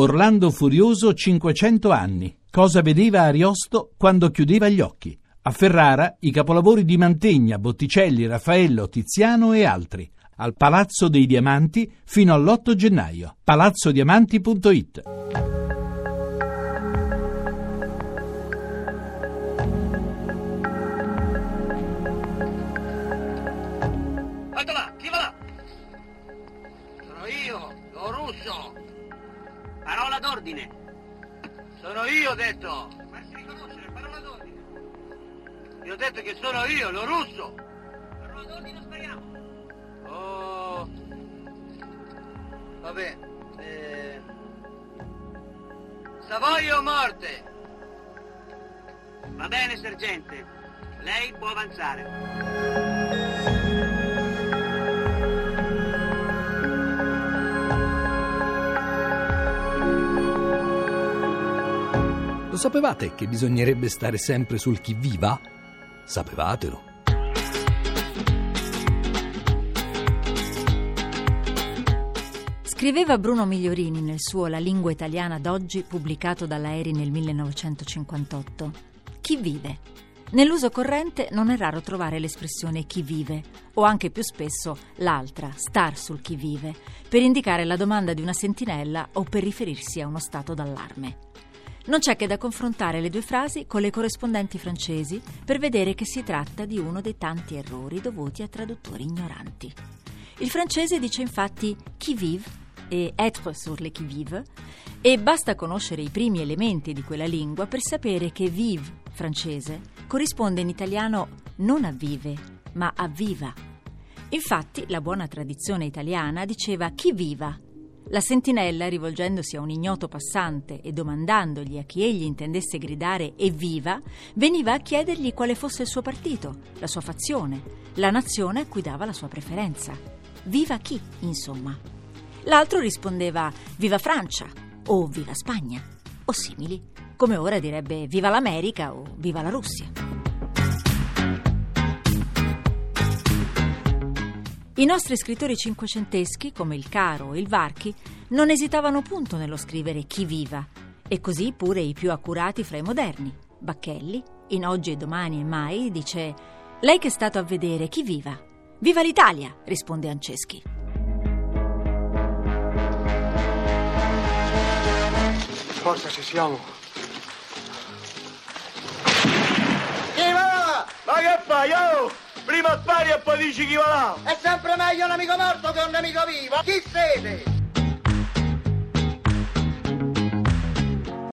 Orlando Furioso 500 anni. Cosa vedeva Ariosto quando chiudeva gli occhi? A Ferrara i capolavori di Mantegna, Botticelli, Raffaello, Tiziano e altri. Al Palazzo dei Diamanti fino all'8 gennaio. palazzodiamanti.it Guarda là, chi va là? Sono io, lo russo. Parola d'ordine. Sono io, ho detto. Farsi riconoscere, parola d'ordine. Io ho detto che sono io, lo russo. Parola d'ordine, spariamo. Oh. Vabbè. Eh... Savoia o morte? Va bene, sergente. Lei può avanzare. Sapevate che bisognerebbe stare sempre sul chi viva? Sapevatelo. Scriveva Bruno Migliorini nel suo La lingua italiana d'oggi, pubblicato dalla Eri nel 1958. Chi vive? Nell'uso corrente non è raro trovare l'espressione chi vive, o anche più spesso l'altra, star sul chi vive, per indicare la domanda di una sentinella o per riferirsi a uno stato d'allarme. Non c'è che da confrontare le due frasi con le corrispondenti francesi per vedere che si tratta di uno dei tanti errori dovuti a traduttori ignoranti. Il francese dice infatti qui vive e être sur le qui vive e basta conoscere i primi elementi di quella lingua per sapere che vive francese corrisponde in italiano non a vive ma a viva. Infatti la buona tradizione italiana diceva chi viva la sentinella, rivolgendosi a un ignoto passante e domandandogli a chi egli intendesse gridare evviva, veniva a chiedergli quale fosse il suo partito, la sua fazione, la nazione a cui dava la sua preferenza. Viva chi, insomma. L'altro rispondeva viva Francia o viva Spagna o simili, come ora direbbe viva l'America o viva la Russia. I nostri scrittori cinquecenteschi, come il Caro o il Varchi, non esitavano punto nello scrivere chi viva, e così pure i più accurati fra i moderni. Bacchelli, in Oggi e Domani e Mai, dice Lei che è stato a vedere, chi viva? Viva l'Italia, risponde Anceschi. Forza ci siamo. Chi va là? Ma che fai, oh? Prima spari e poi dici chi va là. È sempre meglio un amico morto che un nemico vivo. Chi siete?